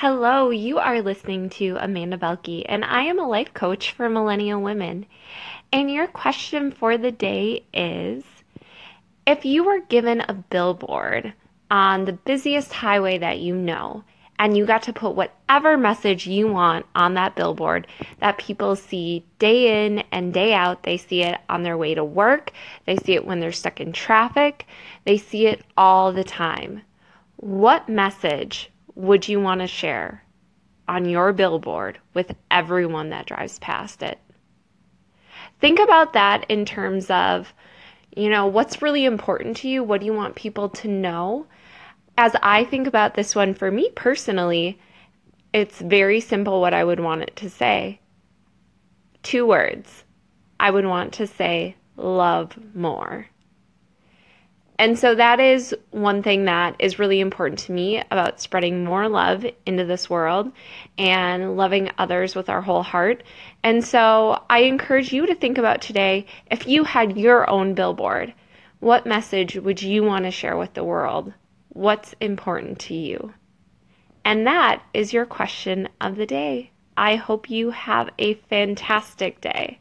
Hello, you are listening to Amanda Belke, and I am a life coach for millennial women. And your question for the day is if you were given a billboard on the busiest highway that you know, and you got to put whatever message you want on that billboard that people see day in and day out. They see it on their way to work, they see it when they're stuck in traffic, they see it all the time. What message would you want to share on your billboard with everyone that drives past it? Think about that in terms of, you know, what's really important to you? What do you want people to know? As I think about this one for me personally, it's very simple what I would want it to say. Two words. I would want to say, love more. And so that is one thing that is really important to me about spreading more love into this world and loving others with our whole heart. And so I encourage you to think about today if you had your own billboard, what message would you want to share with the world? What's important to you? And that is your question of the day. I hope you have a fantastic day.